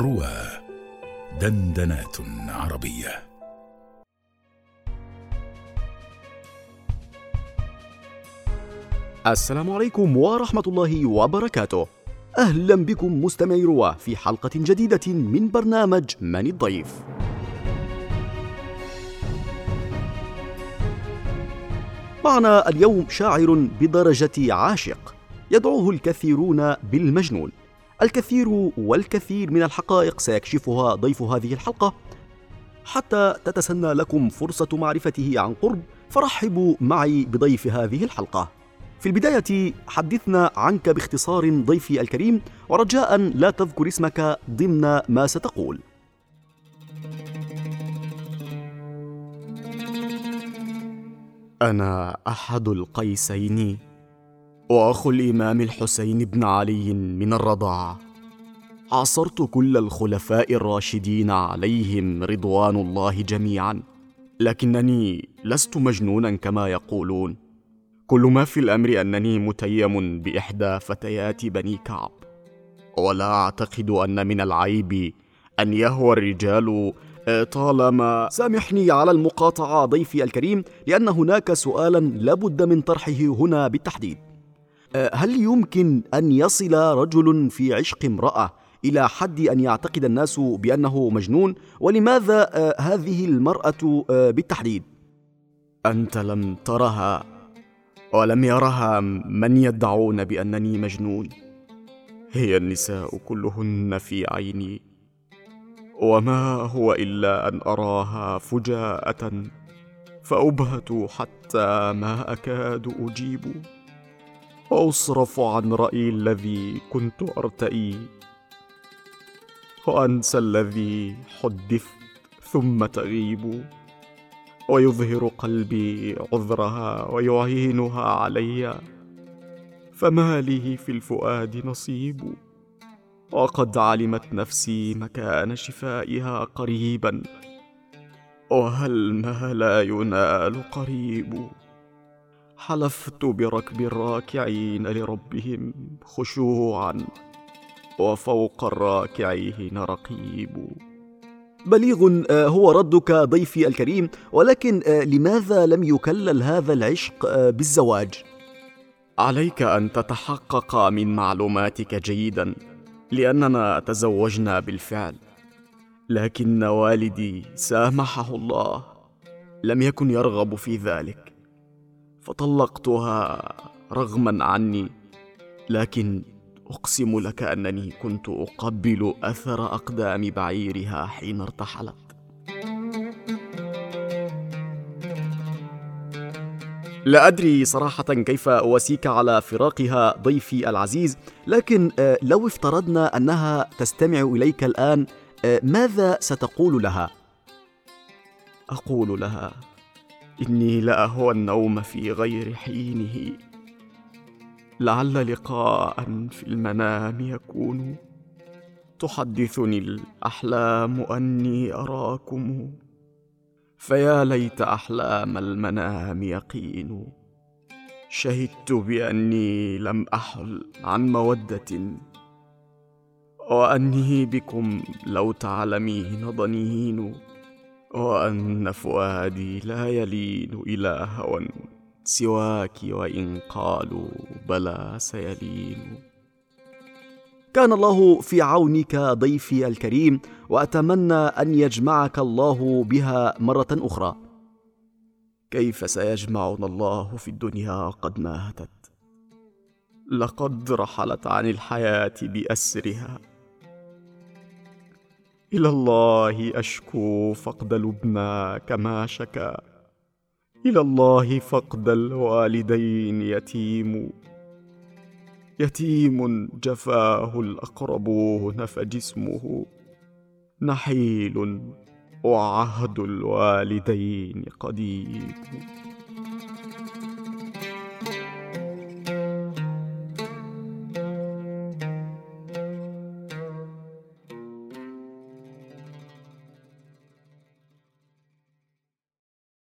روى دندنات عربية. السلام عليكم ورحمة الله وبركاته. أهلا بكم مستمعي روى في حلقة جديدة من برنامج من الضيف. معنا اليوم شاعر بدرجة عاشق يدعوه الكثيرون بالمجنون. الكثير والكثير من الحقائق سيكشفها ضيف هذه الحلقة. حتى تتسنى لكم فرصة معرفته عن قرب فرحبوا معي بضيف هذه الحلقة. في البداية حدثنا عنك باختصار ضيفي الكريم ورجاء لا تذكر اسمك ضمن ما ستقول. أنا أحد القيسين. وأخو الإمام الحسين بن علي من الرضاعة عاصرت كل الخلفاء الراشدين عليهم رضوان الله جميعا لكنني لست مجنونا كما يقولون. كل ما في الأمر أنني متيم بإحدى فتيات بني كعب. ولا أعتقد أن من العيب أن يهوى الرجال طالما سامحني على المقاطعة ضيفي الكريم لأن هناك سؤالا لابد من طرحه هنا بالتحديد. هل يمكن أن يصل رجل في عشق امرأة إلى حد أن يعتقد الناس بأنه مجنون؟ ولماذا هذه المرأة بالتحديد؟ أنت لم ترها ولم يرها من يدعون بأنني مجنون. هي النساء كلهن في عيني. وما هو إلا أن أراها فجاءة فأبهت حتى ما أكاد أجيب. واصرف عن رأيي الذي كنت أرتئي وأنسى الذي حدثت ثم تغيب ويظهر قلبي عذرها ويعينها علي فما لي في الفؤاد نصيب؟ وقد علمت نفسي مكان شفائها قريبا وهل ما لا ينال قريب؟ حلفت بركب الراكعين لربهم خشوعا وفوق الراكعين رقيب. بليغ هو ردك ضيفي الكريم ولكن لماذا لم يكلل هذا العشق بالزواج؟ عليك أن تتحقق من معلوماتك جيدا لأننا تزوجنا بالفعل. لكن والدي سامحه الله لم يكن يرغب في ذلك. فطلقتها رغما عني لكن أقسم لك أنني كنت أقبل أثر أقدام بعيرها حين ارتحلت. لا أدري صراحة كيف أواسيك على فراقها ضيفي العزيز لكن لو افترضنا أنها تستمع إليك الآن ماذا ستقول لها؟ أقول لها إني لأهوى النوم في غير حينه. لعل لقاء في المنام يكون. تحدثني الأحلام أني أراكم. فيا ليت أحلام المنام يقين. شهدت بأني لم أحل عن مودة. واني بكم لو تعلمين ضنين وان فؤادي لا يلين إلى هوى سواك وإن قالوا بلى سيلين. كان الله في عونك ضيفي الكريم وأتمنى أن يجمعك الله بها مرة أخرى. كيف سيجمعنا الله في الدنيا قد ماتت؟ لقد رحلت عن الحياة بأسرها. إلى الله أشكو فقد لبنى كما شكا. إلى الله فقد الوالدين يتيم. يتيم جفاه الاقربون فجسمه نحيل وعهد الوالدين قديم.